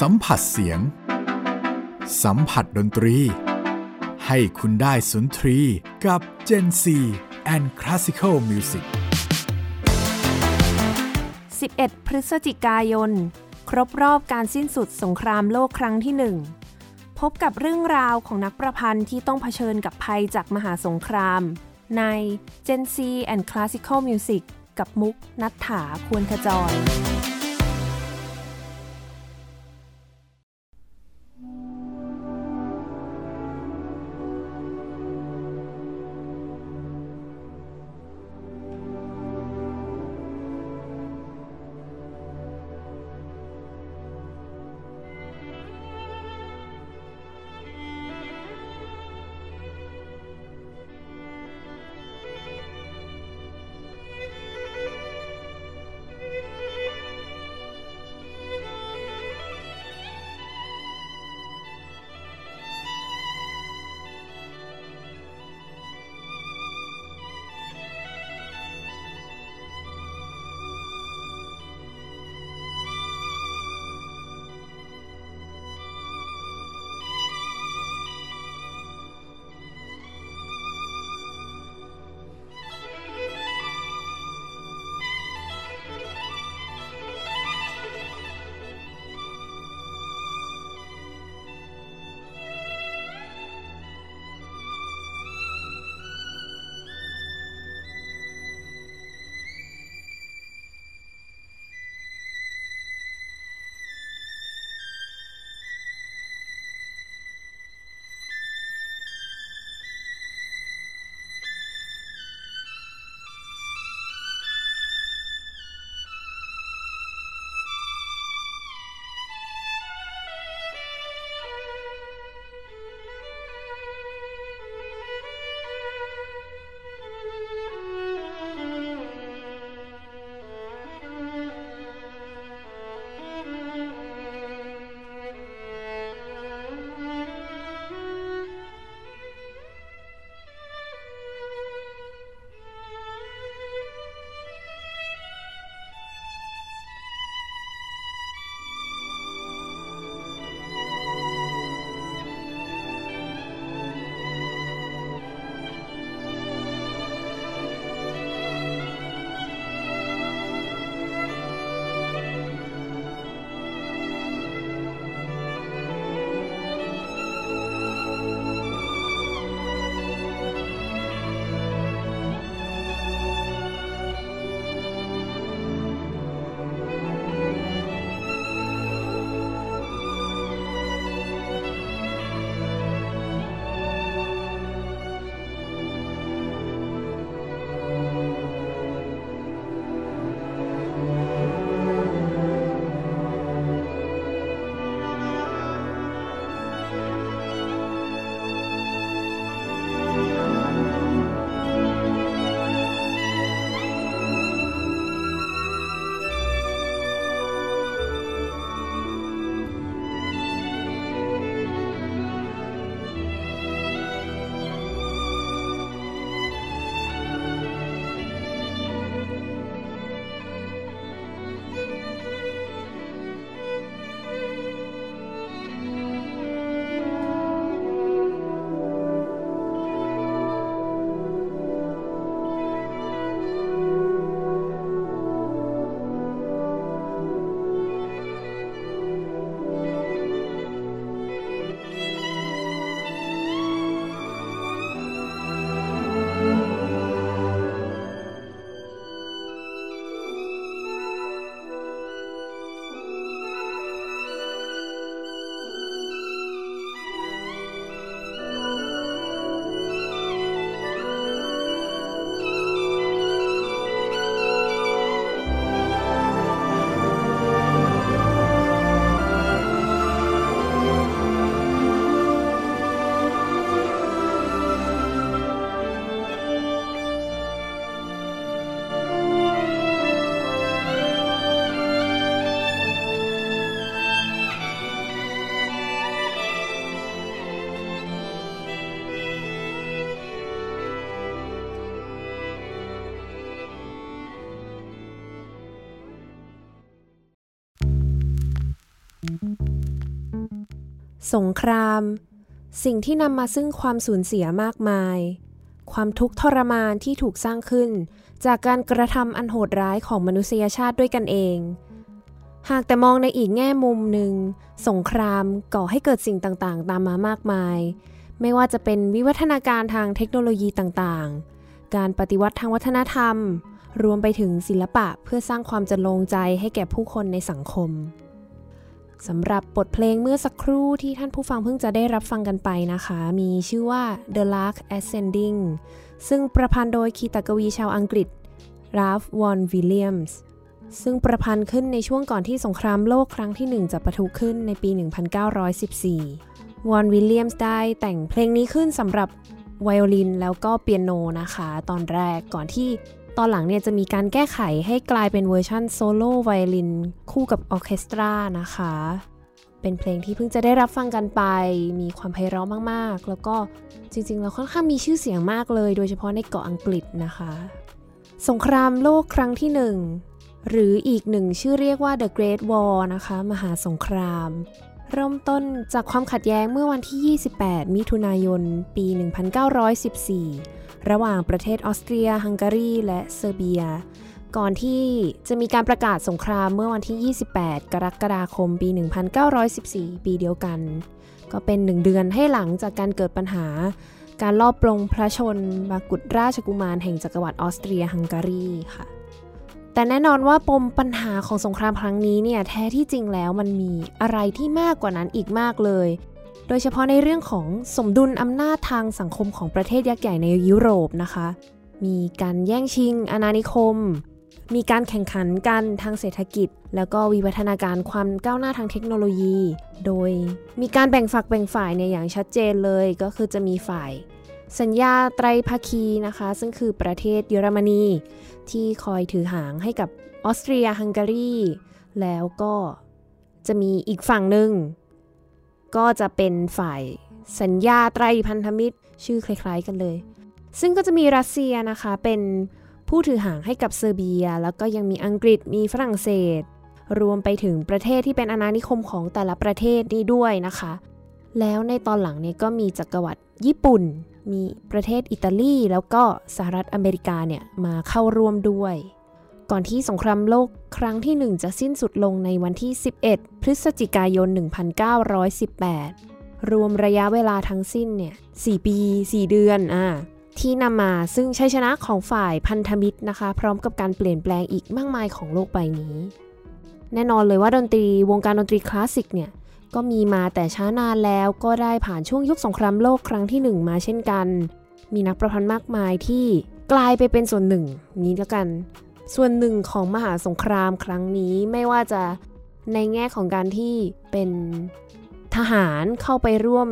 สัมผัสเสียง สัมผัสดนตรี ให้คุณได้สุนทรีกับ Gen C and Classical Music 11 พฤศจิกายน ครบรอบการสิ้นสุดสงครามโลกครั้งที่หนึ่งพบกับเรื่องราวของนักประพันธ์ที่ต้องเผชิญกับภัยจากมหาสงคราม ใน Gen C and Classical Music กับมุกนัฐถาควรขจร สงคราม สิ่งที่นำมาซึ่งความสูญเสียมากมาย ความทุกข์ทรมานที่ถูกสร้างขึ้น จากการกระทำอันโหดร้ายของมนุษยชาติด้วยกันเอง หากแต่มองในอีกแง่มุมหนึ่ง สงครามก่อให้เกิดสิ่งต่างๆ ตามมามากมาย ไม่ว่าจะเป็นวิวัฒนาการทางเทคโนโลยีต่างๆ การปฏิวัติทางวัฒนธรรม รวมไปถึงศิลปะเพื่อสร้างความจลงใจให้แก่ผู้คนในสังคม สำหรับบทเพลงเมื่อสักครู่ที่ท่านผู้ฟังเพิ่งจะได้รับฟังกันไปนะคะ มีชื่อว่า The Lark Ascending ซึ่งประพันธ์โดยคีตกวีชาวอังกฤษราฟวอนวิลเลียมส์ซึ่งประพันธ์ขึ้นในช่วงก่อนที่สงครามโลกครั้งที่ 1 จะประทุขึ้นในปี 1914 วอนวิลเลียมส์ได้แต่งเพลงนี้ขึ้นสำหรับไวโอลินแล้วก็เปียโนนะคะ ตอนแรกก่อนที่ ตอนหลังเนี่ยจะมีการแก้ไขให้กลายเป็นเวอร์ชันโซโล่ไวโอลินคู่กับออเคสตรานะคะ เป็นเพลงที่เพิ่งจะได้รับฟังกันไป มีความไพเราะมากๆ แล้วก็จริงๆแล้วค่อนข้างมีชื่อเสียงมากเลย โดยเฉพาะในเกาะอังกฤษนะคะ สงครามโลกครั้งที่หนึ่งหรืออีกหนึ่งชื่อเรียกว่า The Great War นะคะ มหาสงคราม เริ่มต้นจากความขัดแย้งเมื่อวันที่ 28 มิถุนายน ปี 1914 ระหว่างประเทศออสเตรีย ฮังการี และเซอร์เบีย ก่อนที่จะมีการประกาศสงครามเมื่อวันที่ 28 กรกฎาคมปี 1914 ปีเดียวกัน ก็เป็นหนึ่งเดือนให้หลังจากการเกิดปัญหา การลอบปลงพระชนบากุฎราชกุมารแห่งจักรวรรดิออสเตรียฮังการีค่ะแต่แน่นอนว่าปมปัญหาของสงครามครั้งนี้เนี่ยแท้ที่จริงแล้วมันมีอะไรที่มากกว่านั้นอีกมากเลย โดยเฉพาะในเรื่องของสมดุลอำนาจทางสังคมของประเทศยักษ์ใหญ่ในยุโรปนะคะ มีการแย่งชิงอาณานิคม มีการแข่งขันกันทางเศรษฐกิจ แล้วก็วิวัฒนาการความก้าวหน้าทางเทคโนโลยี โดยมีการแบ่งฝักแบ่งฝ่ายเนี่ยอย่างชัดเจนเลยก็คือจะมีฝ่ายสัญญาไตรภาคีนะคะ ซึ่งคือประเทศเยอรมนี ที่คอยถือหางให้กับออสเตรียฮังการี แล้วก็จะมีอีกฝั่งหนึ่ง ก็จะเป็นฝ่ายสัญญาไตรพันธมิตรชื่อคล้ายๆกันเลย ซึ่งก็จะมีรัสเซียนะคะเป็นผู้ถือหางให้กับเซอร์เบีย แล้วก็ยังมีอังกฤษมีฝรั่งเศส รวมไปถึงประเทศที่เป็นอาณานิคมของแต่ละประเทศนี้ด้วยนะคะ แล้วในตอนหลังเนี่ยก็มีจักรวรรดิญี่ปุ่น มีประเทศอิตาลี แล้วก็สหรัฐอเมริกาเนี่ยมาเข้าร่วมด้วย ก่อนที่สงครามโลกครั้งที่ 1 จะสิ้นสุดลงในวันที่ 11 พฤศจิกายน 1918 รวมระยะเวลาทั้งสิ้นเนี่ย4ปี 4 เดือนอ่าที่นำมาซึ่งชัยชนะของฝ่ายพันธมิตรนะคะ พร้อมกับการเปลี่ยนแปลงอีกมากมายของโลกใบนี้ แน่นอนเลยว่าดนตรีวงการดนตรีคลาสสิกเนี่ยก็มีมาแต่ช้านานแล้วก็ได้ผ่านช่วงยุคสงครามโลกครั้งที่ 1 มาเช่นกัน มีนักประพันธ์มากมายที่กลายไปเป็นส่วนหนึ่งนี้แล้วกัน ส่วนหนึ่งของมหาสงครามครั้งนี้ไม่ว่าจะในแง่ของการที่เป็นทหารเข้าไปร่วม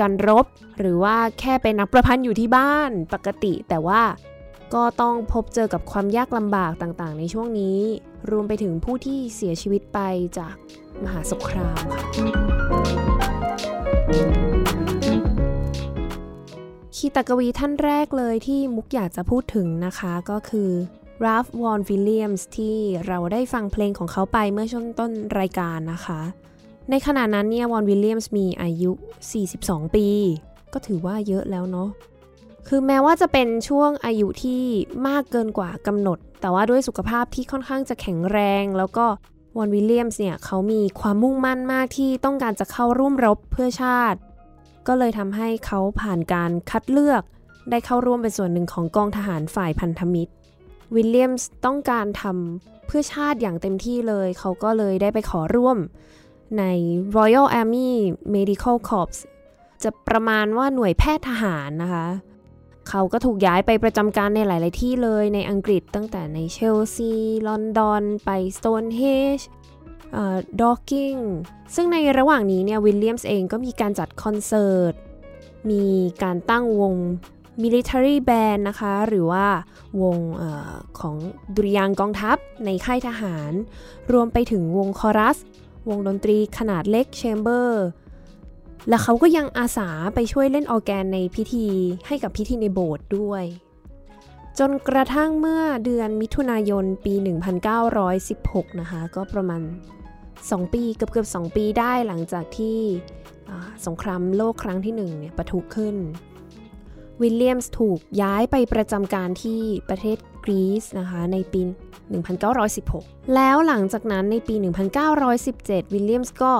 กันรบ หรือว่าแค่เป็นนักประพันธ์อยู่ที่บ้านปกติ แต่ว่าก็ต้องพบเจอกับความยากลำบากต่างๆ ในช่วงนี้ รวมไปถึงผู้ที่เสียชีวิตไปจากมหาสงครามค่ะคีตกวีท่านแรกเลยที่มุกอยากจะพูดถึงนะคะก็คือ ราฟวอนวิลเลียมส์ที่เราได้ฟังเพลงของเขาไปเมื่อช่วงต้นรายการนะคะ ในขณะนั้นเนี่ยวอนวิลเลียมส์มีอายุ 42 ปี ก็ถือว่าเยอะแล้วเนาะคือแม้ว่าจะเป็นช่วงอายุที่มากเกินกว่ากำหนด แต่ว่าด้วยสุขภาพที่ค่อนข้างจะแข็งแรง แล้วก็วอนวิลเลียมส์เนี่ยเขามีความมุ่งมั่นมากที่ต้องการจะเข้าร่วมรบเพื่อชาติ ก็เลยทำให้เขาผ่านการคัดเลือก ได้เข้าร่วมเป็นส่วนหนึ่งของกองทหารฝ่ายพันธมิตร วิลเลียมส์ต้องการทำเพื่อชาติอย่างเต็มที่เลย เขาก็เลยได้ไปขอร่วมใน Royal Army Medical Corps จะประมาณว่าหน่วยแพทย์ทหารนะคะ เขาก็ถูกย้ายไปประจำการในหลาย ๆ ที่เลยในอังกฤษตั้งแต่ในเชลซี ลอนดอน ไปสโตนเฮจด็อกกิงซึ่งในระหว่างนี้เนี่ยวิลเลียมส์เองก็มีการจัดคอนเสิร์ต มีการตั้งวง military band นะคะ หรือว่าวงอของดุริยางกองทัพในค่ายทหาร รวมไปถึงวงคอรัส วงดนตรีขนาดเล็กแชมเบอร์และเขาก็ยังอาสาไปช่วยเล่นออแกนในพิธีให้กับพิธีในโบสถ์ด้วย จนกระทั่งเมื่อเดือนมิถุนายนปี 1916 นะคะ ก็ประมาณ 2 ปีเกือบเกือบ2ปีได้หลังจากที่สงครามโลกครั้งที่1เนี่ยปะทุขึ้น วิลเลียมส์ถูกย้ายไปประจำการที่ประเทศกรีซนะคะในปี 1916 แล้วหลังจากนั้นในปี 1917 วิลเลียมส์ก็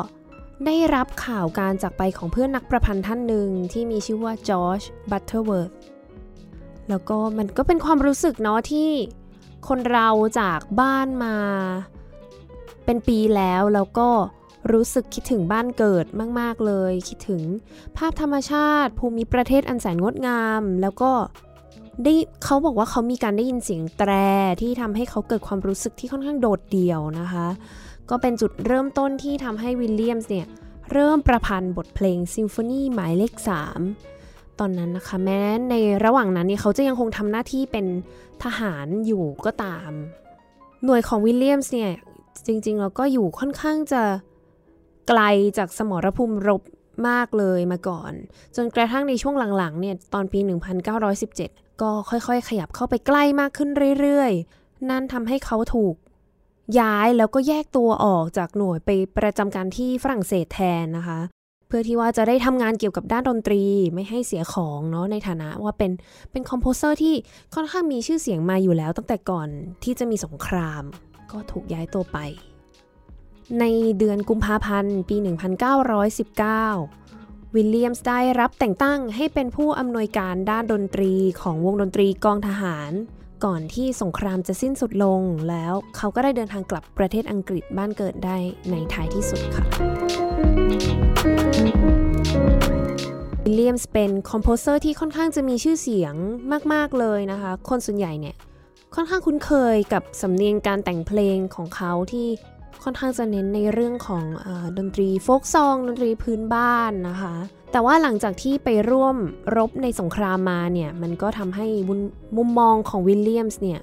ได้รับข่าวการจากไปของเพื่อนนักประพันธ์ท่านหนึ่งที่มีชื่อว่าจอร์จบัตเทอร์เวิร์ธแล้วก็มันก็เป็นความรู้สึกเนาะที่คนเราจากบ้านมาเป็นปีแล้วแล้วก็ รู้สึกคิดถึงบ้านเกิดมาก ๆ เลย คิดถึงภาพธรรมชาติ ภูมิประเทศอันแสนงดงาม แล้วก็ได้เขาบอกว่าเขามีการได้ยินเสียงแตรที่ทำให้เขาเกิดความรู้สึกที่ค่อนข้างโดดเดี่ยวนะคะ ก็เป็นจุดเริ่มต้นที่ทำให้วิลเลียมส์เนี่ยเริ่มประพันธ์บทเพลงซิมโฟนีหมายเลข 3 ตอนนั้นนะคะ แม้ในระหว่างนั้นเนี่ยเขาจะยังคงทำหน้าที่เป็นทหารอยู่ก็ตาม หน่วยของวิลเลียมส์เนี่ยจริงๆเราก็อยู่ค่อนข้างจะ ไกลจากสมรภูมิรบมากเลยมาก่อน จนกระทั่งในช่วงหลังๆเนี่ยตอนปี 1917 ก็ค่อยๆ ขยับเข้าไปใกล้มากขึ้นเรื่อยๆ นั่นทำให้เขาถูกย้ายแล้วก็แยกตัวออกจากหน่วยไปประจำการที่ฝรั่งเศสแทนนะคะ เพื่อที่ว่าจะได้ทำงานเกี่ยวกับด้านดนตรีไม่ให้เสียของเนาะในฐานะว่าเป็นเป็น composer ที่ค่อนข้างมีชื่อเสียงมาอยู่แล้วตั้งแต่ก่อนที่จะมีสงคราม ก็ถูกย้ายตัวไป ในเดือนกุมภาพันธ์ ปี 1919 วิลเลียมส์ได้รับแต่งตั้งให้เป็นผู้อำนวยการด้านดนตรีของวงดนตรีกองทหาร ก่อนที่สงครามจะสิ้นสุดลงแล้วเขาก็ได้เดินทางกลับประเทศอังกฤษบ้านเกิดได้ในท้ายที่สุดค่ะวิลเลียมส์เป็น composer ที่ค่อนข้างจะมีชื่อเสียงมาก ๆ เลยนะคะ คนส่วนใหญ่เนี่ย ค่อนข้างคุ้นเคยกับสำเนียงการแต่งเพลงของเขาที่ ค่อนข้างจะเน้นในเรื่องของอดนตรี folk song ดนตรีพื้นบ้านนะคะ แต่ว่าหลังจากที่ไปร่วมรบในสงครามมาเนี่ย มันก็ทำให้มุมมองของวิลเลียมส์เนี่ย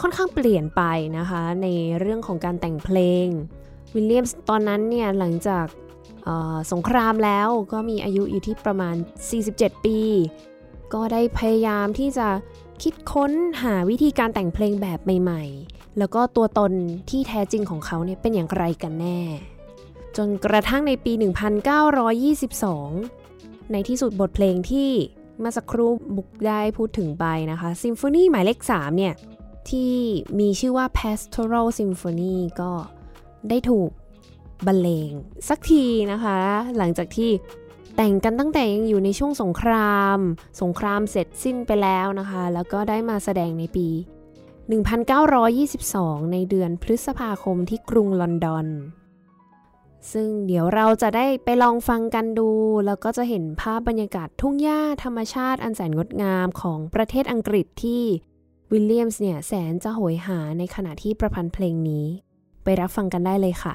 ค่อนข้างเปลี่ยนไปนะคะ ในเรื่องของการแต่งเพลง วิลเลียมส์ตอนนั้นเนี่ย หลังจากสงครามแล้วก็มีอายุอยู่ที่ประมาณ 47 ปี ก็ได้พยายามที่จะ คิดค้นหาวิธีการแต่งเพลงแบบใหม่ๆ แล้วก็ตัวตนที่แท้จริงของเขาเนี่ยเป็นอย่างไรกันแน่ จนกระทั่งในปี 1922 ในที่สุดบทเพลงที่เมื่อสักครู่บุกได้พูดถึงไปนะคะซิมโฟนีหมายเลข 3 เนี่ย ที่มีชื่อว่า Pastoral Symphony ก็ได้ถูกบรรเลงสักทีนะคะ หลังจากที่ แต่งกันตั้งแต่ยังอยู่ในช่วงสงคราม สงครามเสร็จสิ้นไปแล้วนะคะ แล้วก็ได้มาแสดงในปี 1922 ในเดือนพฤษภาคมที่กรุงลอนดอน ซึ่งเดี๋ยวเราจะได้ไปลองฟังกันดู แล้วก็จะเห็นภาพบรรยากาศทุ่งหญ้าธรรมชาติอันแสนงดงามของประเทศอังกฤษที่วิลเลียมส์เนี่ยแสนจะโหยหาในขณะที่ประพันธ์เพลงนี้ ไปรับฟังกันได้เลยค่ะ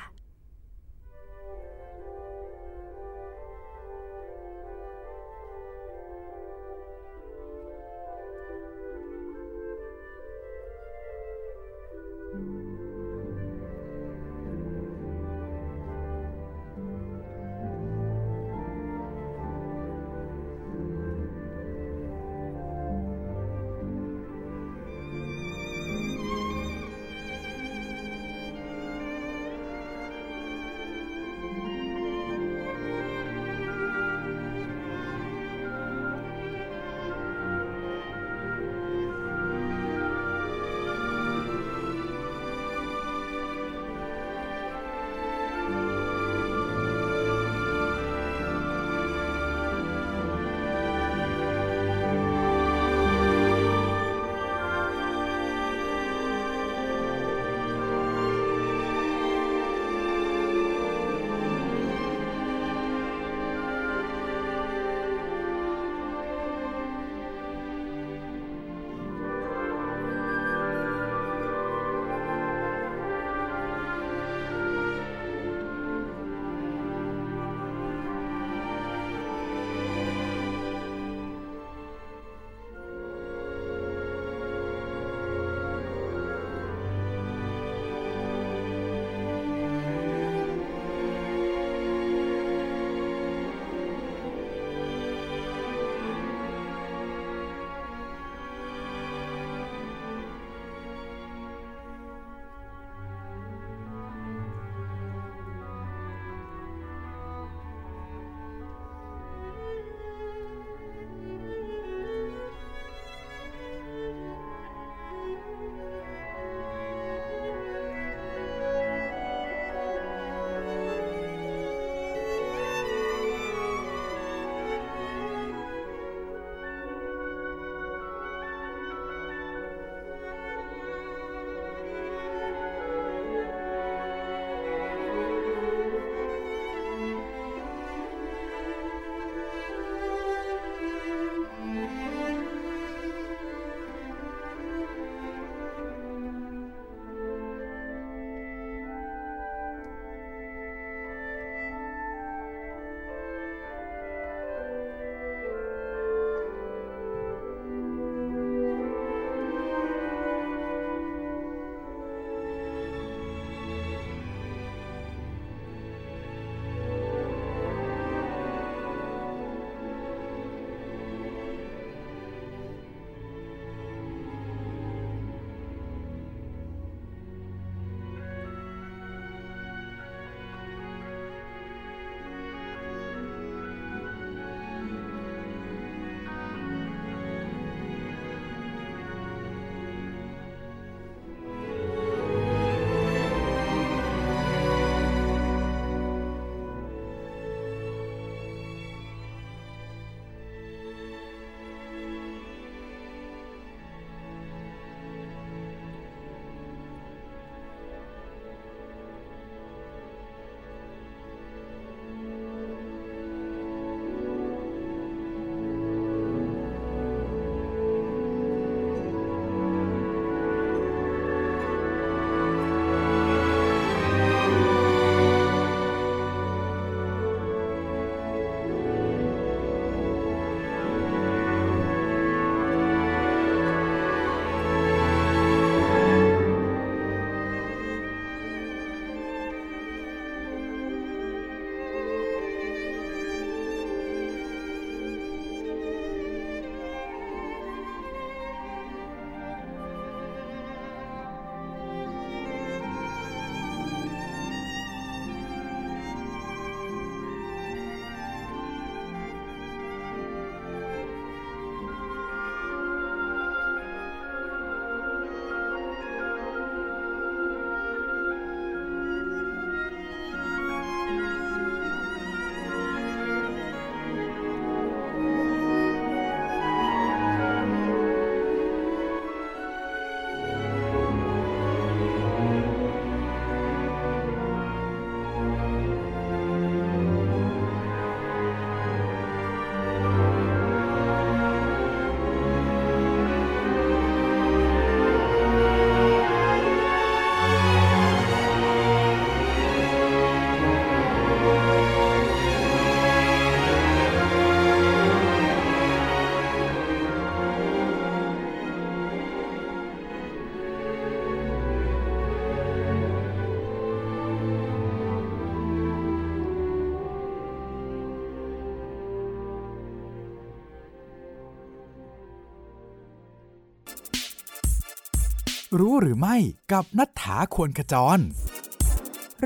รู้หรือไม่กับนัฐธาควรขจร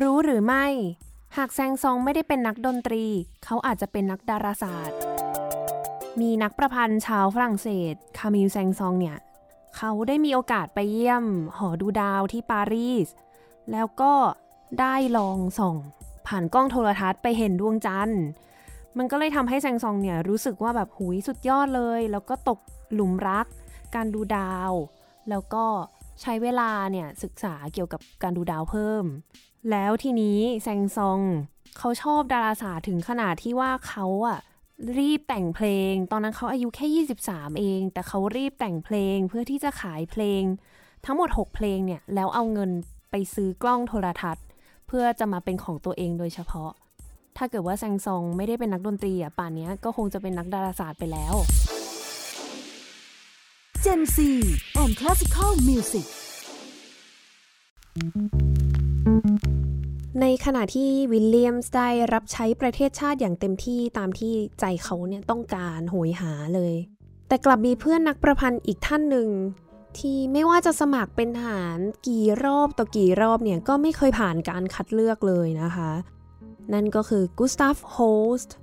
รู้หรือไม่ หากแซงซองไม่ได้เป็นนักดนตรี เขาอาจจะเป็นนักดาราศาสตร์ มีนักประพันธ์ชาวฝรั่งเศส คามิลแซงซองเนี่ย เขาได้มีโอกาสไปเยี่ยม หอดูดาวที่ปารีส แล้วก็ได้ลองส่อง ผ่านกล้องโทรทัศน์ไปเห็นดวงจันทร์มันก็เลยทำให้แซงซองเนี่ยรู้สึกว่าแบบหุยสุดยอดเลย แล้วก็ตกหลุมรัก การดูดาว แล้วก็ ใช้เวลาเนี่ยศึกษาเกี่ยวกับการดูดาวเพิ่ม แล้วทีนี้แซงซองเขาชอบดาราศาสตร์ถึงขนาดที่ว่าเขาอะรีบแต่งเพลง ตอนนั้นเขาอายุแค่ 23 เอง แต่เขารีบแต่งเพลงเพื่อที่จะขายเพลง ทั้งหมด 6 เพลงเนี่ย แล้วเอาเงินไปซื้อกล้องโทรทัศน์ เพื่อจะมาเป็นของตัวเองโดยเฉพาะ ถ้าเกิดว่าแซงซองไม่ได้เป็นนักดนตรีอะป่านนี้ก็คงจะเป็นนักดาราศาสตร์ไปแล้ว Gen C and Classical Music ในขณะที่วิลเลียมส์ได้รับใช้ประเทศชาติอย่างเต็มที่ตามที่ใจเขาเนี่ยต้องการโหยหาเลย แต่กลับมีเพื่อนนักประพันธ์อีกท่านหนึ่ง ที่ไม่ว่าจะสมัครเป็นทหารกี่รอบต่อกี่รอบเนี่ยก็ไม่เคยผ่านการคัดเลือกเลยนะคะ นั่นก็คือกุสตาฟโฮสต์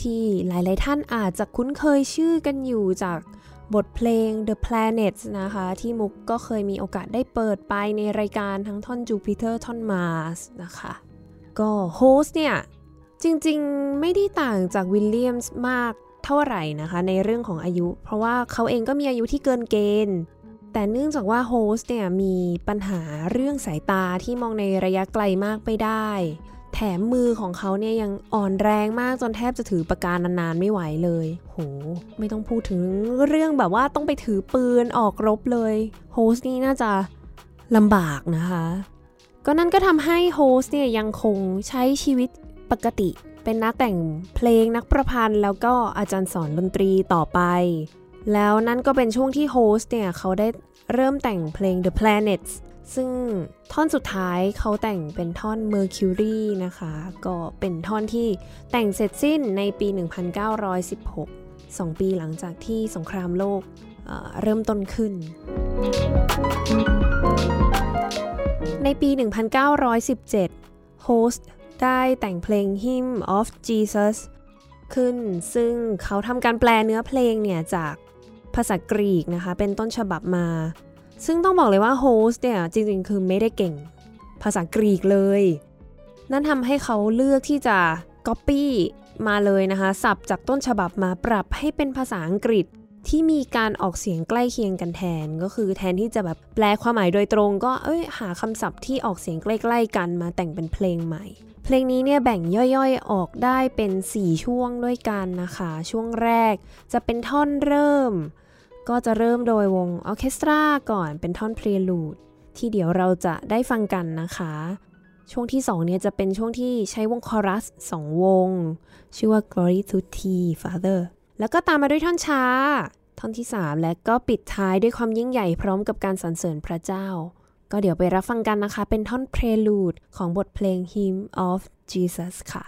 ที่หลายๆท่านอาจจะคุ้นเคยชื่อกันอยู่จาก บทเพลง The Planets นะคะ ที่มุกก็เคยมีโอกาสได้เปิดไปในรายการทั้งท่อน Jupiter ท่อน Mars นะคะ ก็โฮสเนี่ย จริงๆไม่ได้ต่างจากวิลเลียมส์มากเท่าไหร่นะคะ ในเรื่องของอายุ เพราะว่าเขาเองก็มีอายุที่เกินเกณฑ์ แต่เนื่องจากว่าโฮสเนี่ยมีปัญหาเรื่องสายตาที่มองในระยะไกลมากไม่ได้ แถมมือของเขาเนี่ยยังอ่อนแรงมากจนแทบจะถือปากกานานๆไม่ไหวเลย โห ไม่ต้องพูดถึงเรื่องแบบว่าต้องไปถือปืนออกรบเลย โฮสนี่น่าจะลำบากนะคะ ก็นั่นก็ทำให้โฮสเนี่ยยังคงใช้ชีวิตปกติ เป็นนักแต่งเพลงนักประพันธ์ แล้วก็อาจารย์สอนดนตรีต่อไป แล้วนั่นก็เป็นช่วงที่โฮสเนี่ยเขาได้เริ่มแต่งเพลง The Planets ซึ่งท่อนสุดท้ายเขาแต่งเป็นท่อน Mercury นะคะ ก็เป็นท่อนที่แต่งเสร็จสิ้นในปี 1916 2 ปีหลังจากที่สงครามโลกเเริ่มต้นขึ้น ในปี 1917โฮสต์ได้แต่งเพลง Hymn of Jesus ขึ้น ซึ่งเขาทำการแปลเนื้อเพลงเนี่ยจากภาษากรีกนะคะ เป็นต้นฉบับมา ซึ่งต้องบอกเลยว่าโฮสเนี่ยจริงๆ คือไม่ได้เก่งภาษากรีกเลย นั่นทำให้เขาเลือกที่จะ Copy มาเลยนะคะสับจากต้นฉบับมาปรับให้เป็นภาษาอังกฤษที่มีการออกเสียงใกล้เคียงกันแทนก็คือแทนที่จะแบบแปลความหมายโดยตรงก็เอ้ยหาคำศัพท์ที่ออกเสียงใกล้ ๆ กันมาแต่งเป็นเพลงใหม่ เพลงนี้เนี่ยแบ่งย่อยๆออกได้เป็น 4 ช่วงด้วยกันนะคะ ช่วงแรกจะเป็นท่อนเริ่ม ก็จะเริ่มโดยวงออเคสตราก่อนเป็นท่อนเพลลูดที่เดี๋ยวเราจะได้ฟังกันนะคะ ช่วงที่ 2 เนี่ยจะเป็นช่วงที่ใช้วงคอรัส 2 วง ชื่อว่า Glory to Thee Father แล้วก็ตามมาด้วยท่อนช้า ท่อนที่ 3 และก็ปิดท้ายด้วยความยิ่งใหญ่พร้อมกับการสรรเสริญพระเจ้า ก็เดี๋ยวไปรับฟังกันนะคะ เป็นท่อนเพลลูดของบทเพลง Hymn of Jesus ค่ะ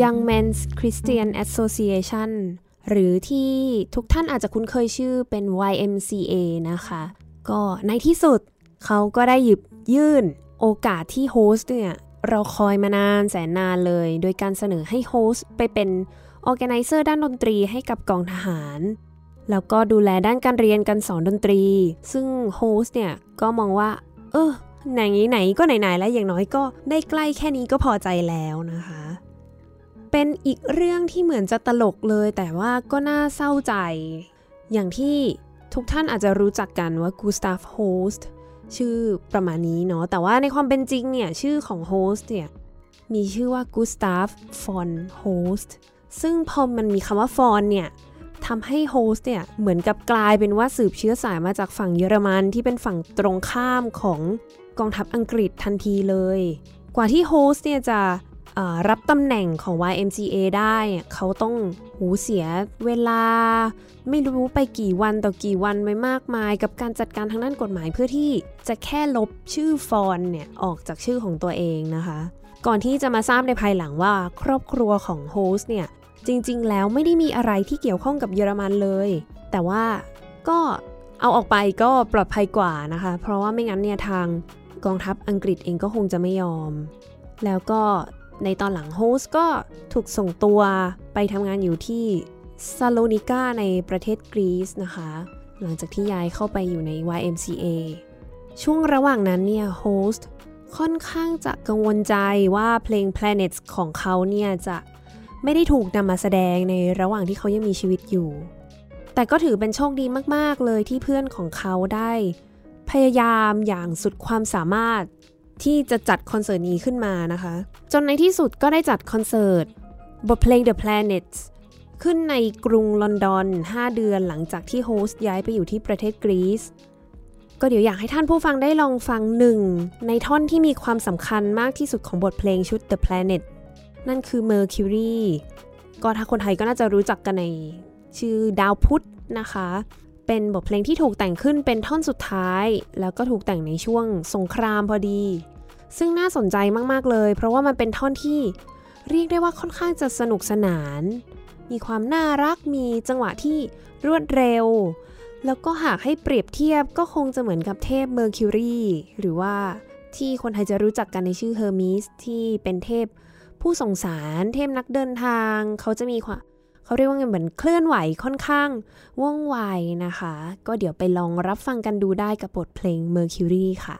Young Men's Christian Association หรือที่ทุกท่านอาจจะคุ้นเคยชื่อเป็น YMCA นะคะ ก็ในที่สุดเขาก็ได้หยิบยื่นโอกาสที่โฮสต์เนี่ยรอคอยมานานแสนนานเลย โดยการเสนอให้โฮสต์ไปเป็น organizer ด้านดนตรีให้กับกองทหาร แล้วก็ดูแลด้านการเรียนการสอนดนตรี ซึ่งโฮสต์เนี่ยก็มองว่า เออไหนไหนก็ไหนๆแล้วอย่างน้อยก็ได้ใกล้แค่นี้ก็พอใจแล้วนะคะ เป็นอีกเรื่องที่เหมือนจะตลกเลย แต่ว่าก็น่าเศร้าใจ อย่างที่ทุกท่านอาจจะรู้จักกันว่ากูสตาฟโฮสต์ชื่อประมาณนี้เนาะแต่ว่าในความเป็นจริงเนี่ย ชื่อของโฮสต์เนี่ยมีชื่อว่ากูสตาฟฟอนโฮสต์ซึ่งพอมันมีคำว่าฟอนเนี่ยทำให้โฮสต์เนี่ย เหมือนกับกลายเป็นว่าสืบเชื้อสายมาจากฝั่งเยอรมันที่เป็นฝั่งตรงข้ามของกองทัพอังกฤษทันทีเลย กว่าที่โฮสต์เนี่ยจะ รับตำแหน่งของ YMCA ได้ เขาต้องหูเสียเวลา ไม่รู้ไปกี่วันต่อกี่วันไปมากมาย กับการจัดการทางด้านกฎหมายเพื่อที่จะแค่ลบชื่อฟอนเนี่ยออกจากชื่อของตัวเองนะคะ ก่อนที่จะมาทราบในภายหลังว่าครอบครัวของโฮสเนี่ยจริงๆ แล้วไม่ได้มีอะไรที่เกี่ยวข้องกับเยอรมันเลย แต่ว่าก็เอาออกไปก็ปลอดภัยกว่านะคะ เพราะว่าไม่งั้นเนี่ยทางกองทัพอังกฤษเองก็คงจะไม่ยอม แล้วก็ ในตอนหลังโฮสก็ถูกส่งตัวไปทำงานอยู่ที่ซาโลนิกาในประเทศกรีซนะคะ หลังจากที่ย้ายเข้าไปอยู่ใน YMCA ช่วงระหว่างนั้นเนี่ยโฮสค่อนข้างจะกังวลใจว่าเพลง Planets ของเขาเนี่ยจะไม่ได้ถูกนำมาแสดงในระหว่างที่เขายังมีชีวิตอยู่ แต่ก็ถือเป็นโชคดีมาก ๆ เลยที่เพื่อนของเขาได้ พยายามอย่างสุดความสามารถ ที่จะจัดคอนเสิร์ตนี้ขึ้นมานะคะ จนในที่สุดก็ได้จัดคอนเสิร์ตบทเพลง The Planets ขึ้นในกรุงลอนดอน 5 เดือนหลังจากที่โฮสต์ย้ายไปอยู่ที่ประเทศกรีซก็เดี๋ยวอยากให้ท่านผู้ฟังได้ลองฟังหนึ่ง ในท่อนที่มีความสำคัญมากที่สุดของบทเพลงชุด The Planet นั่นคือ Mercury ก็ถ้าคนไทยก็น่าจะรู้จักกันในชื่อดาวพุธนะคะ เป็นบทเพลงที่ถูกแต่งขึ้นเป็นท่อนสุดท้าย แล้วก็ถูกแต่งในช่วงสงครามพอดี ซึ่งน่าสนใจมาก ๆ เลย เพราะว่ามันเป็นท่อนที่เรียกได้ว่าค่อนข้างจะสนุกสนาน มีความน่ารัก มีจังหวะที่รวดเร็ว แล้วก็หากให้เปรียบเทียบก็คงจะเหมือนกับเทพเมอร์คิวรีหรือว่าที่คนไทยจะรู้จักกันในชื่อเฮอร์มิสที่เป็นเทพผู้ส่งสาร เทพนักเดินทาง เขาจะมีความ เขาเรียกว่าเหมือนเคลื่อนไหวค่อนข้างว่องไวนะคะ ก็เดี๋ยวไปลองรับฟังกันดูได้กับบทเพลง Mercury ค่ะ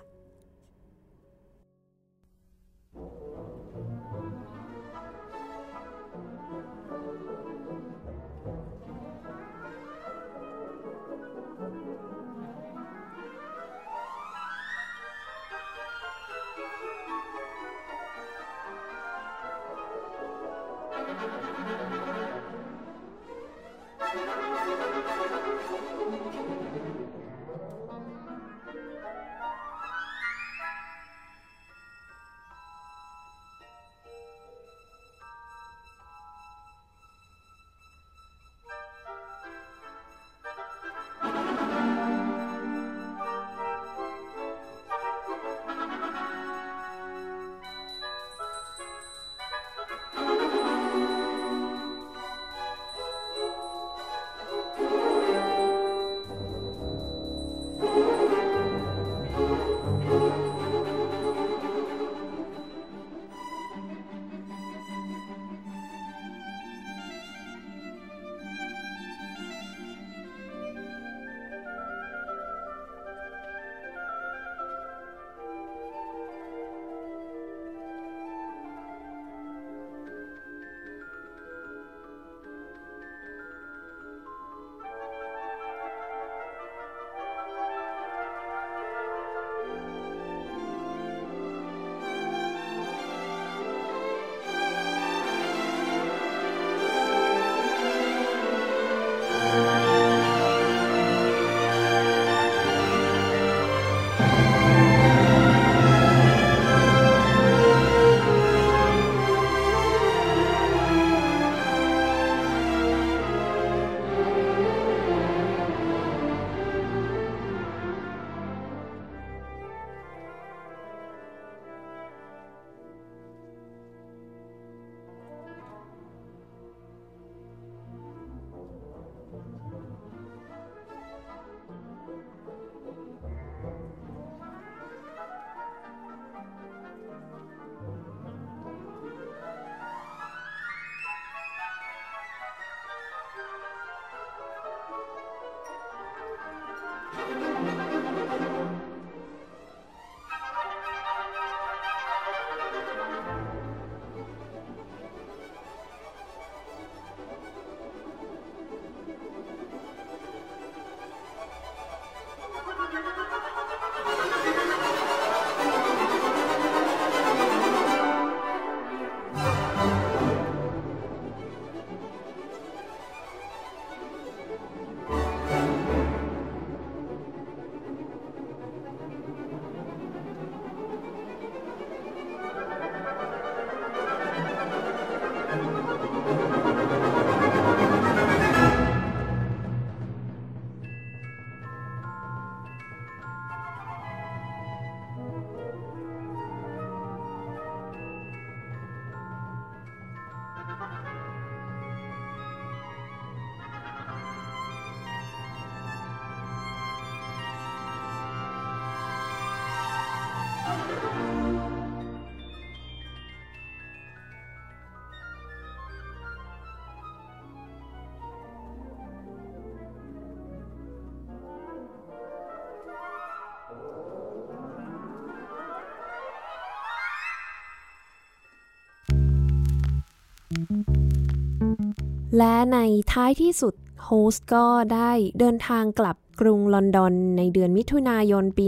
และในท้ายที่สุดโฮสก็ได้เดินทางกลับกรุงลอนดอนในเดือนมิถุนายนปี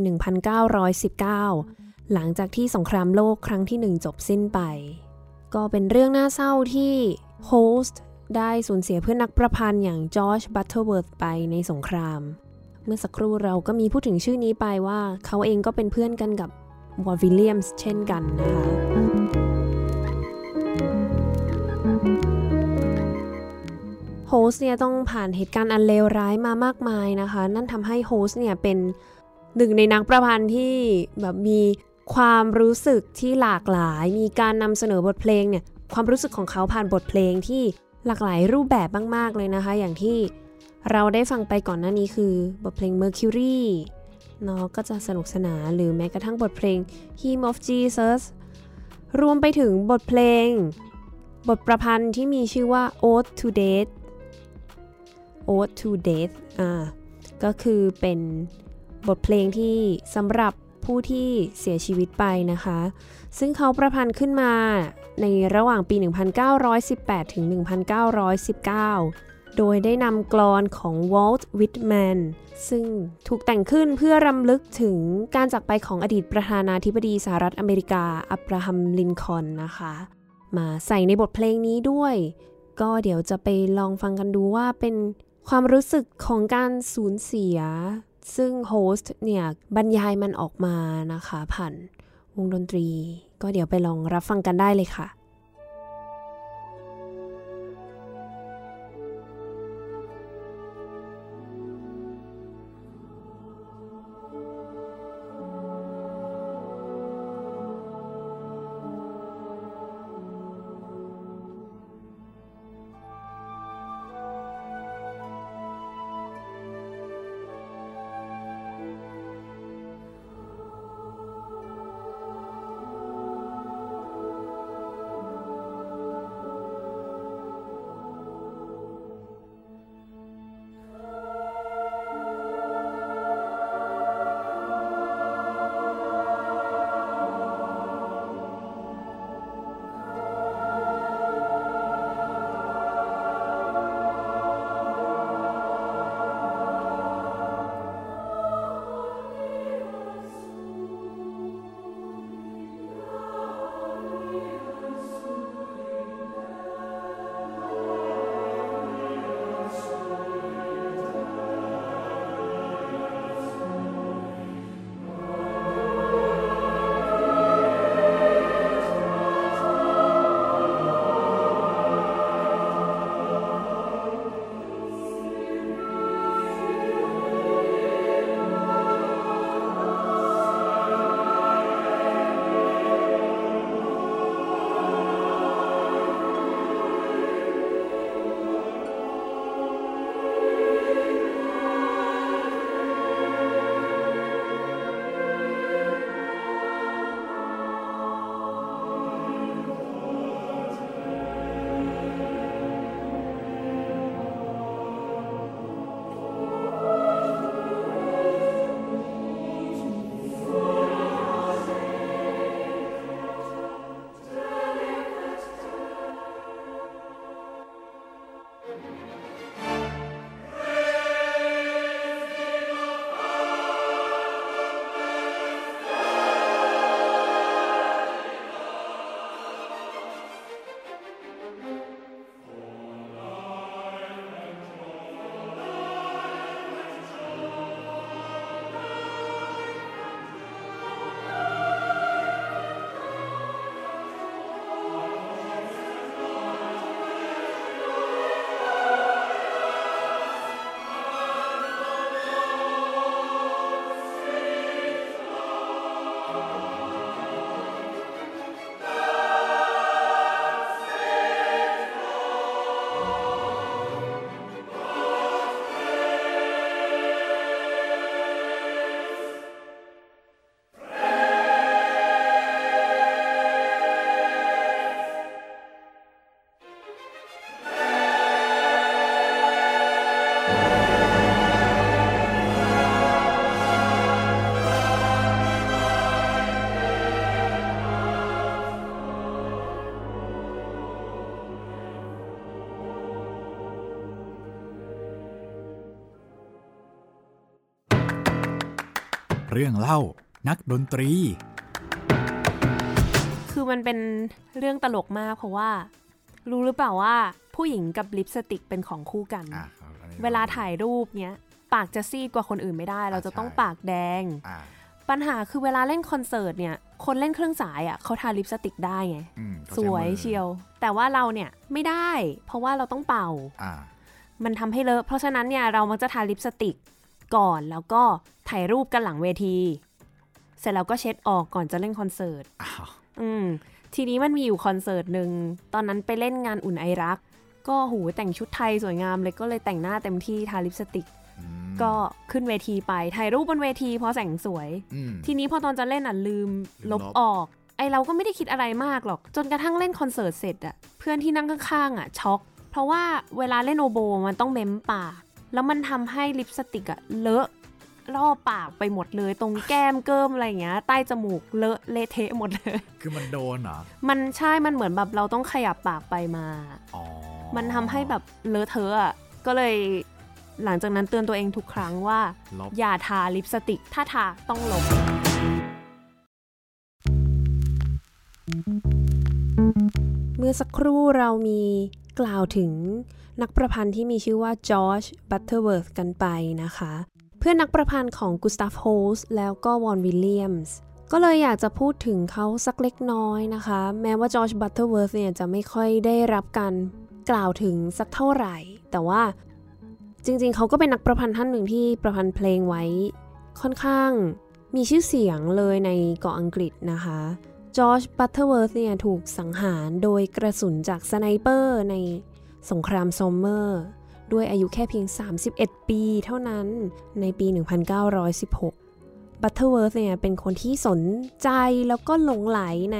1919 หลังจากที่สงครามโลกครั้งที่หนึ่งจบสิ้นไป ก็เป็นเรื่องน่าเศร้าที่โฮสได้สูญเสียเพื่อนนักประพันธ์อย่างจอร์จบัตเทอร์เวิร์ธไปในสงคราม เมื่อสักครู่เราก็มีพูดถึงชื่อนี้ไปว่าเขาเองก็เป็นเพื่อนกันกับวอนวิลเลียมส์เช่นกันนะคะ โฮสเนี่ยต้องผ่านเหตุการณ์อันเลวร้ายมามากมายนะคะ นั่นทำให้โฮสเนี่ยเป็นหนึ่งในนักประพันธ์ที่แบบมีความรู้สึกที่หลากหลาย มีการนำเสนอบทเพลงเนี่ยความรู้สึกของเขาผ่านบทเพลงที่หลากหลายรูปแบบมาก ๆ เลยนะคะ อย่างที่เราได้ฟังไปก่อนหน้านี้คือบทเพลง Mercury เนาะก็จะสนุกสนานหรือแม้กระทั่งบทเพลง Hymn of Jesus รวมไปถึงบทเพลง บทประพันธ์ที่มีชื่อว่า Ode to Death Ode to Death อ่าก็คือเป็นบทเพลงที่สำหรับผู้ที่เสียชีวิตไปนะคะ ซึ่งเขาประพันธ์ขึ้นมาในระหว่างปี 1918 ถึง 1919 โดยได้นำกลอนของวอลต์วิทแมนซึ่งถูกแต่งขึ้นเพื่อรำลึกถึงการจากไปของอดีตประธานาธิบดีสหรัฐอเมริกา อับราฮัม ลินคอนนะคะ มาใส่ในบทเพลงนี้ด้วย ก็เดี๋ยวจะไปลองฟังกันดูว่าเป็น ความรู้สึกของการสูญเสีย ซึ่งโฮสต์เนี่ยบรรยายมันออกมานะคะ ผ่านวงดนตรี ก็เดี๋ยวไปลองรับฟังกันได้เลยค่ะ รื่องเล่านักดนตรี คือมันเป็นเรื่องตลกมากเพราะว่า รู้หรือเปล่าว่าผู้หญิงกับลิปสติกเป็นของคู่กันอะอันนี้เวลาถ่ายรูปเนี้ยปากจะซีดกว่าคนอื่นไม่ได้ เราจะต้องใช่ปากแดงอ่าปัญหาคือเวลาเล่นคอนเสิร์ตเนี่ย คนเล่นเครื่องสายอะเขาทาลิปสติกได้ไงอืมเขาสใช้วยมือเชียว แต่ว่าเราเนี่ยไม่ได้ เพราะว่าเราต้องเป่าอ่ามันทำให้เลอะ เพราะฉะนั้นเนี่ยเรามักจะทาลิปสติกก่อนแล้วก็ ถ่ายรูปกันหลังเวที เสร็จแล้วก็เช็ดออกก่อนจะเล่นคอนเสิร์ตอ้าวอืมทีนี้มันมีอยู่คอนเสิร์ตหนึ่ง ตอนนั้นไปเล่นงานอุ่นไอรัก ก็หูแต่งชุดไทยสวยงามเลยก็เลยแต่งหน้าเต็มที่ทาลิปสติกอืมก็ขึ้นเวทีไปถ่ายรูปบนเวทีเพราะแสงสวยอืมทีนี้พอตอนจะเล่นอะลืมลืลมบลบออก ไอเราก็ไม่ได้คิดอะไรมากหรอก จนกระทั่งเล่นคอนเสิร์ตเสร็จอะเพื่อนที่นั่งข้างๆอะช็อก เพราะว่าเวลาเล่นโอโบมันต้องเม้มปากแล้วมันทำให้ลิปสติกอะเลอะ รอบปากไปหมดเลย ตรงแก้มเกิมอะไรอย่างเงี้ย ใต้จมูกเลอะเละเทะหมดเลย คือมันโดนเหรอ มันใช่ มันเหมือนแบบเราต้องขยับปากไปมาอ๋อมันทำให้แบบเลอะเทอะอะก็เลยหลังจากนั้นเตือนตัวเองทุกครั้งว่าลบอย่าทาลิปสติก ถ้าทาต้องลบเมื่อสักครู่เรามีกล่าวถึงนักประพันธ์ที่มีชื่อว่าจอร์จบัตเทอร์เวิร์ธกันไปนะคะ เพื่อนนักประพันธ์ของกุสตาฟโฮสแล้วก็วอนวิลเลียมส์ก็เลยอยากจะพูดถึงเขาสักเล็กน้อยนะคะ แม้ว่าจอร์จบัตเทอร์เวิร์ธเนี่ยจะไม่ค่อยได้รับการกล่าวถึงสักเท่าไหร่ แต่ว่าจริงๆ เขาก็เป็นนักประพันธ์ท่านหนึ่งที่ประพันธ์เพลงไว้ ค่อนข้างมีชื่อเสียงเลยในเกาะอังกฤษนะคะจอร์จบัตเทอร์เวิร์ธเนี่ยถูกสังหารโดยกระสุนจาก sniper ในสงครามซอมเมอร์ ด้วยอายุแค่เพียง 31 ปีเท่านั้นในปี 1916 บัตเทอร์เวิร์ธเนี่ยเป็นคนที่สนใจแล้วก็หลงไหลใน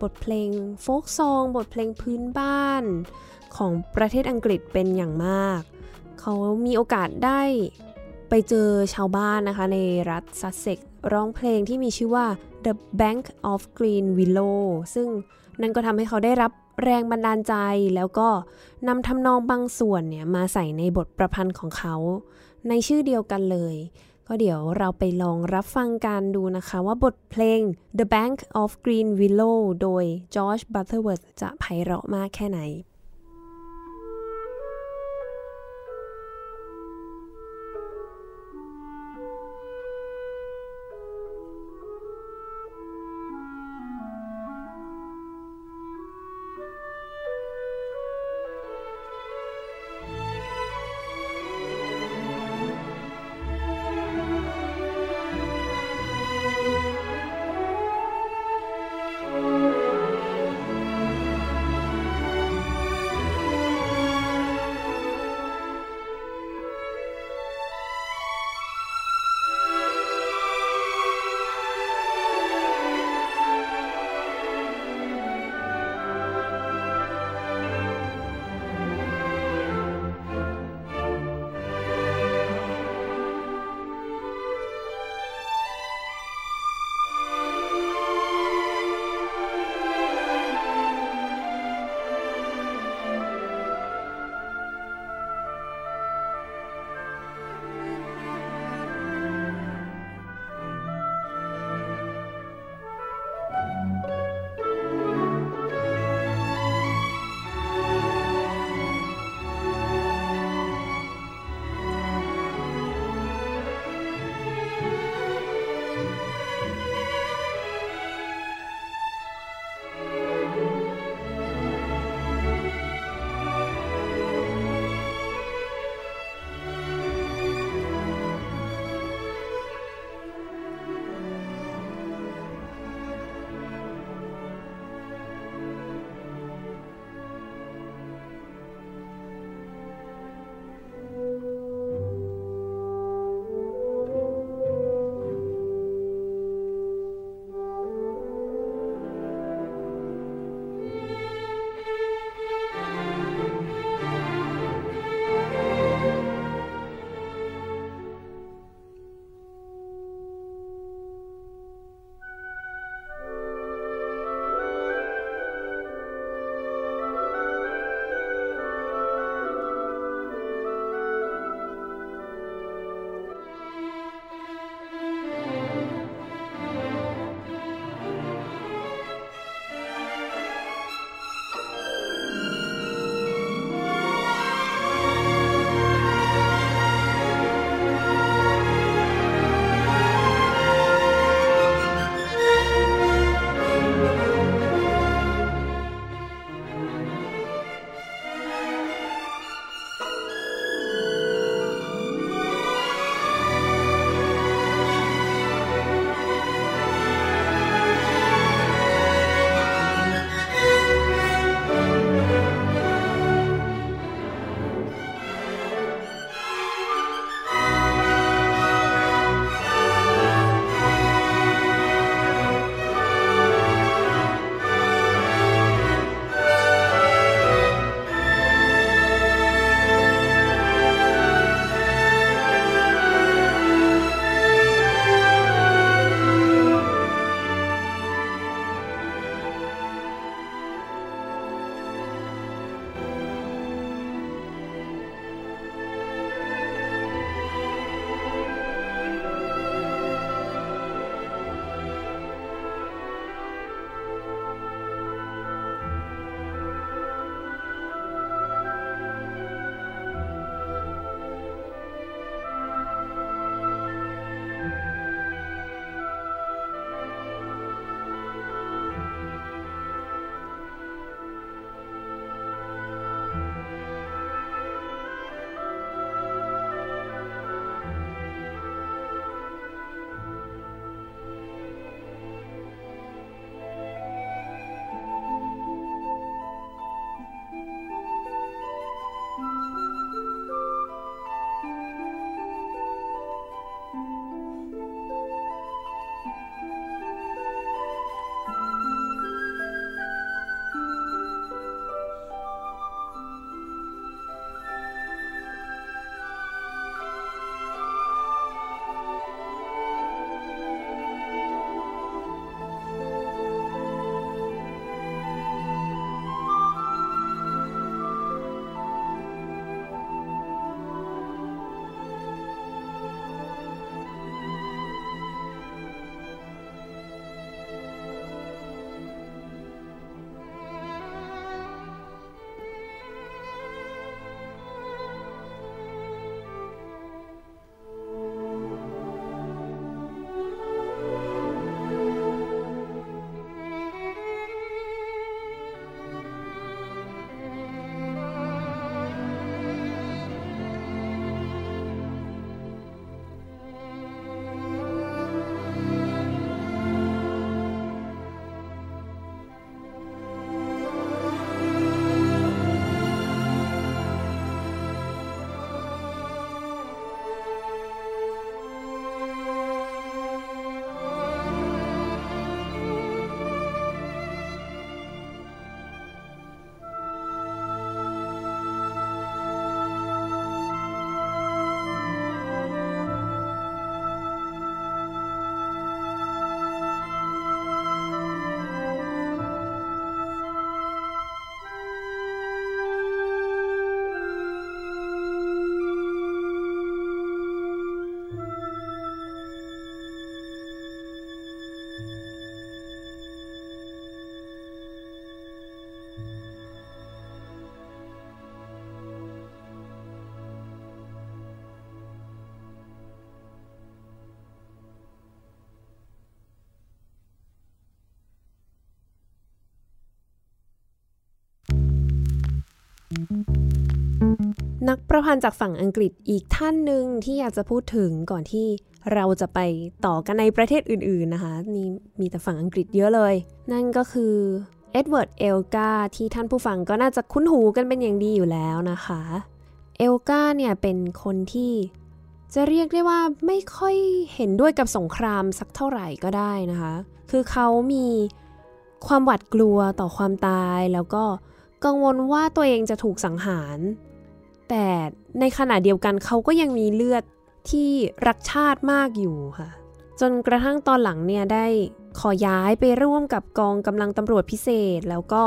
บทเพลง folk song บทเพลงพื้นบ้านของประเทศอังกฤษเป็นอย่างมาก เขามีโอกาสได้ไปเจอชาวบ้านนะคะในรัฐซัสเซ็กร้องเพลงที่มีชื่อว่า The Bank of Green Willow ซึ่งนั่นก็ทำให้เขาได้รับ แรงบันดาลใจแล้วก็นำทำนองบางส่วนเนี่ยมาใส่ในบทประพันธ์ของเขา ในชื่อเดียวกันเลย ก็เดี๋ยวเราไปลองรับฟังกันดูนะคะ ว่าบทเพลง The Bank of Green Willow โดย George Butterworth จะไพเราะมากแค่ไหน นักประพันธ์จากฝั่งอังกฤษอีกท่านหนึ่งที่อยากจะพูดถึงก่อนที่เราจะไปต่อกันในประเทศอื่นๆนะคะนี่มีแต่ฝั่งอังกฤษเยอะเลย นั่นก็คือเอ็ดเวิร์ดเอลกาที่ท่านผู้ฟังก็น่าจะคุ้นหูกันเป็นอย่างดีอยู่แล้วนะคะ เอลกาเนี่ยเป็นคนที่จะเรียกได้ว่าไม่ค่อยเห็นด้วยกับสงครามสักเท่าไหร่ก็ได้นะคะ คือเขามีความหวาดกลัวต่อความตายแล้วก็ กังวลว่าตัวเองจะถูกสังหาร แต่ในขณะเดียวกันเขาก็ยังมีเลือดที่รักชาติมากอยู่ค่ะ จนกระทั่งตอนหลังเนี่ยได้ขอย้ายไปร่วมกับกองกำลังตำรวจพิเศษ แล้วก็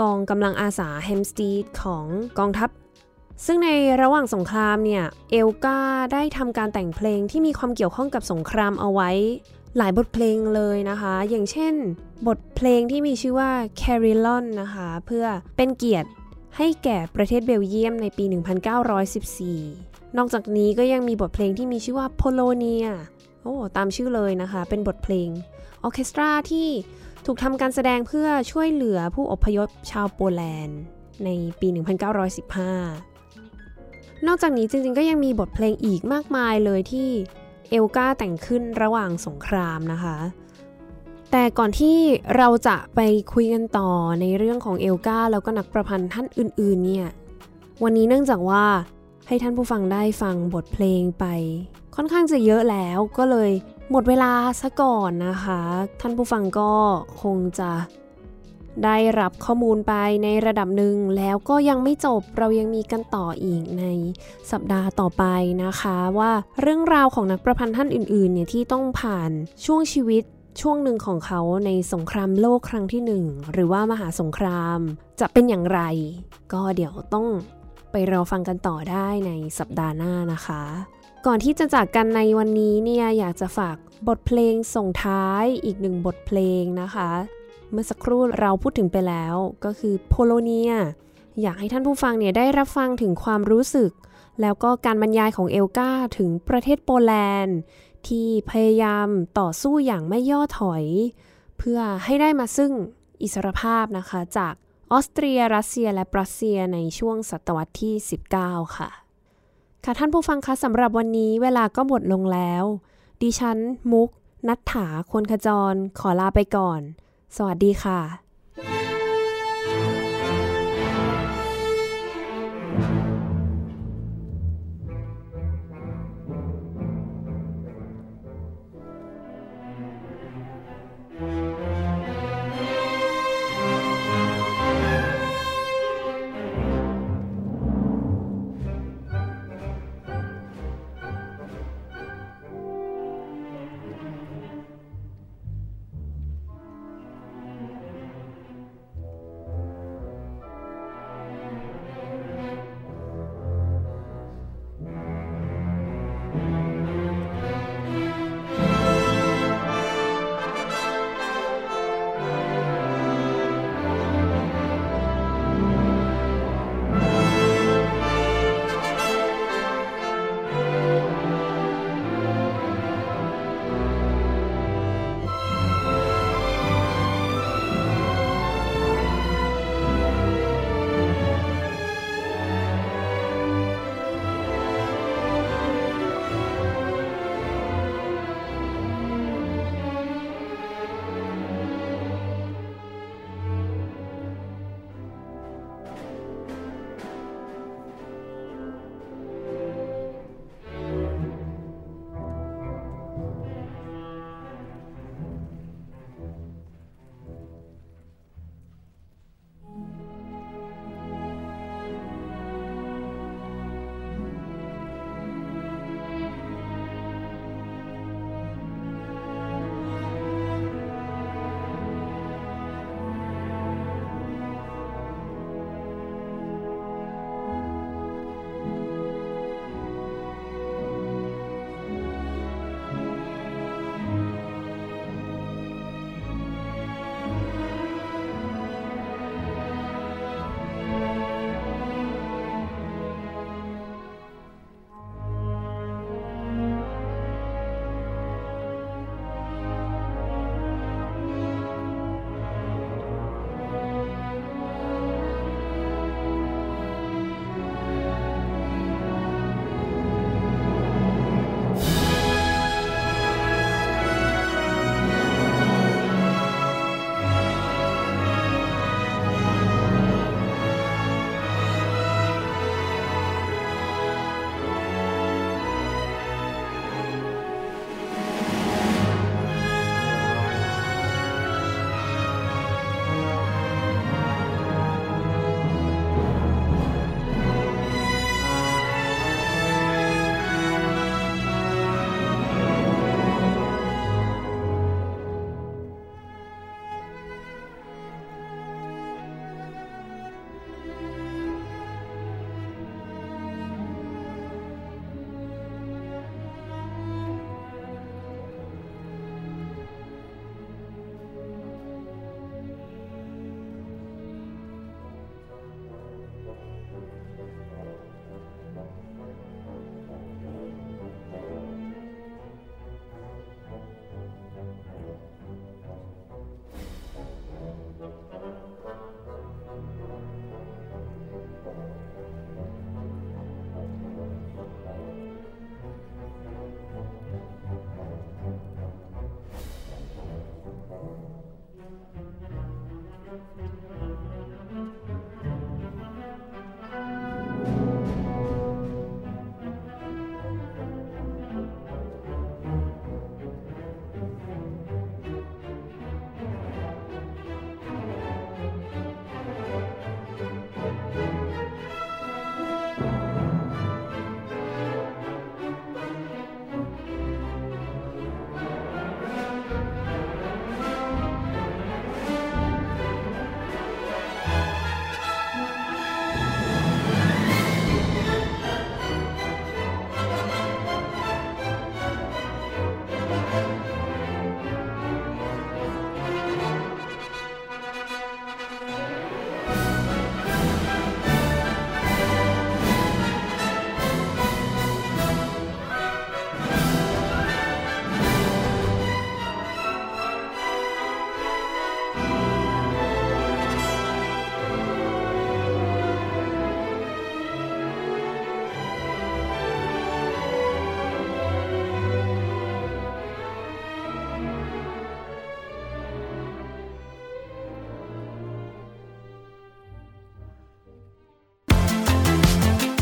กองกำลังอาสาแฮมสตีดของกองทัพ ซึ่งในระหว่างสงครามเนี่ย เอลกาได้ทำการแต่งเพลงที่มีความเกี่ยวข้องกับสงครามเอาไว้ หลายบทเพลงเลยนะคะ อย่างเช่น บทเพลงที่มีชื่อว่า Carillon นะคะ เพื่อเป็นเกียรติให้แก่ประเทศเบลเยียมในปี 1914 นอกจากนี้ก็ยังมีบทเพลงที่มีชื่อว่าโพโลเนียโอ้ ตามชื่อเลยนะคะ เป็นบทเพลงออเคสตราที่ถูกทำการแสดงเพื่อช่วยเหลือผู้อพยพชาวโปแลนด์ในปี 1915 นอกจากนี้จริงๆ ก็ยังมีบทเพลงอีกมากมายเลยที่ เอลกาแต่งขึ้นระหว่างสงครามนะคะ แต่ก่อนที่เราจะไปคุยกันต่อในเรื่องของเอลกาแล้วก็นักประพันธ์ท่านอื่นๆเนี่ย วันนี้เนื่องจากว่าให้ท่านผู้ฟังได้ฟังบทเพลงไป ค่อนข้างจะเยอะแล้วก็เลยหมดเวลาซะก่อนนะคะ ท่านผู้ฟังก็คงจะ ได้รับข้อมูลไปในระดับหนึ่งแล้วก็ยังไม่จบเรายังมีกันต่ออีกในสัปดาห์ต่อไปนะคะ ว่าเรื่องราวของนักประพันธ์ท่านอื่นๆเนี่ยที่ต้องผ่านช่วงชีวิตช่วงหนึ่งของเขาในสงครามโลกครั้งที่หนึ่งหรือว่ามหาสงครามจะเป็นอย่างไร ก็เดี๋ยวต้องไปรอฟังกันต่อได้ในสัปดาห์หน้านะคะ ก่อนที่จะจากกันในวันนี้เนี่ยอยากจะฝากบทเพลงส่งท้ายอีกหนึ่งบทเพลงนะคะ เมื่อสักครู่เราพูดถึงไปแล้ว ก็คือโพโลเนีย อยากให้ท่านผู้ฟังเนี่ยได้รับฟังถึงความรู้สึก แล้วก็การบรรยายของเอลกาถึงประเทศโปแลนด์ ที่พยายามต่อสู้อย่างไม่ย่อถอย เพื่อให้ได้มาซึ่งอิสรภาพนะคะจากออสเตรียรัสเซียและปรัสเซียในช่วงศตวรรษที่ 19 ค่ะ ค่ะท่านผู้ฟังคะสำหรับวันนี้เวลาก็หมดลงแล้ว ดิฉันมุก นัทถาคนขจร ขอลาไปก่อน สวัสดีค่ะ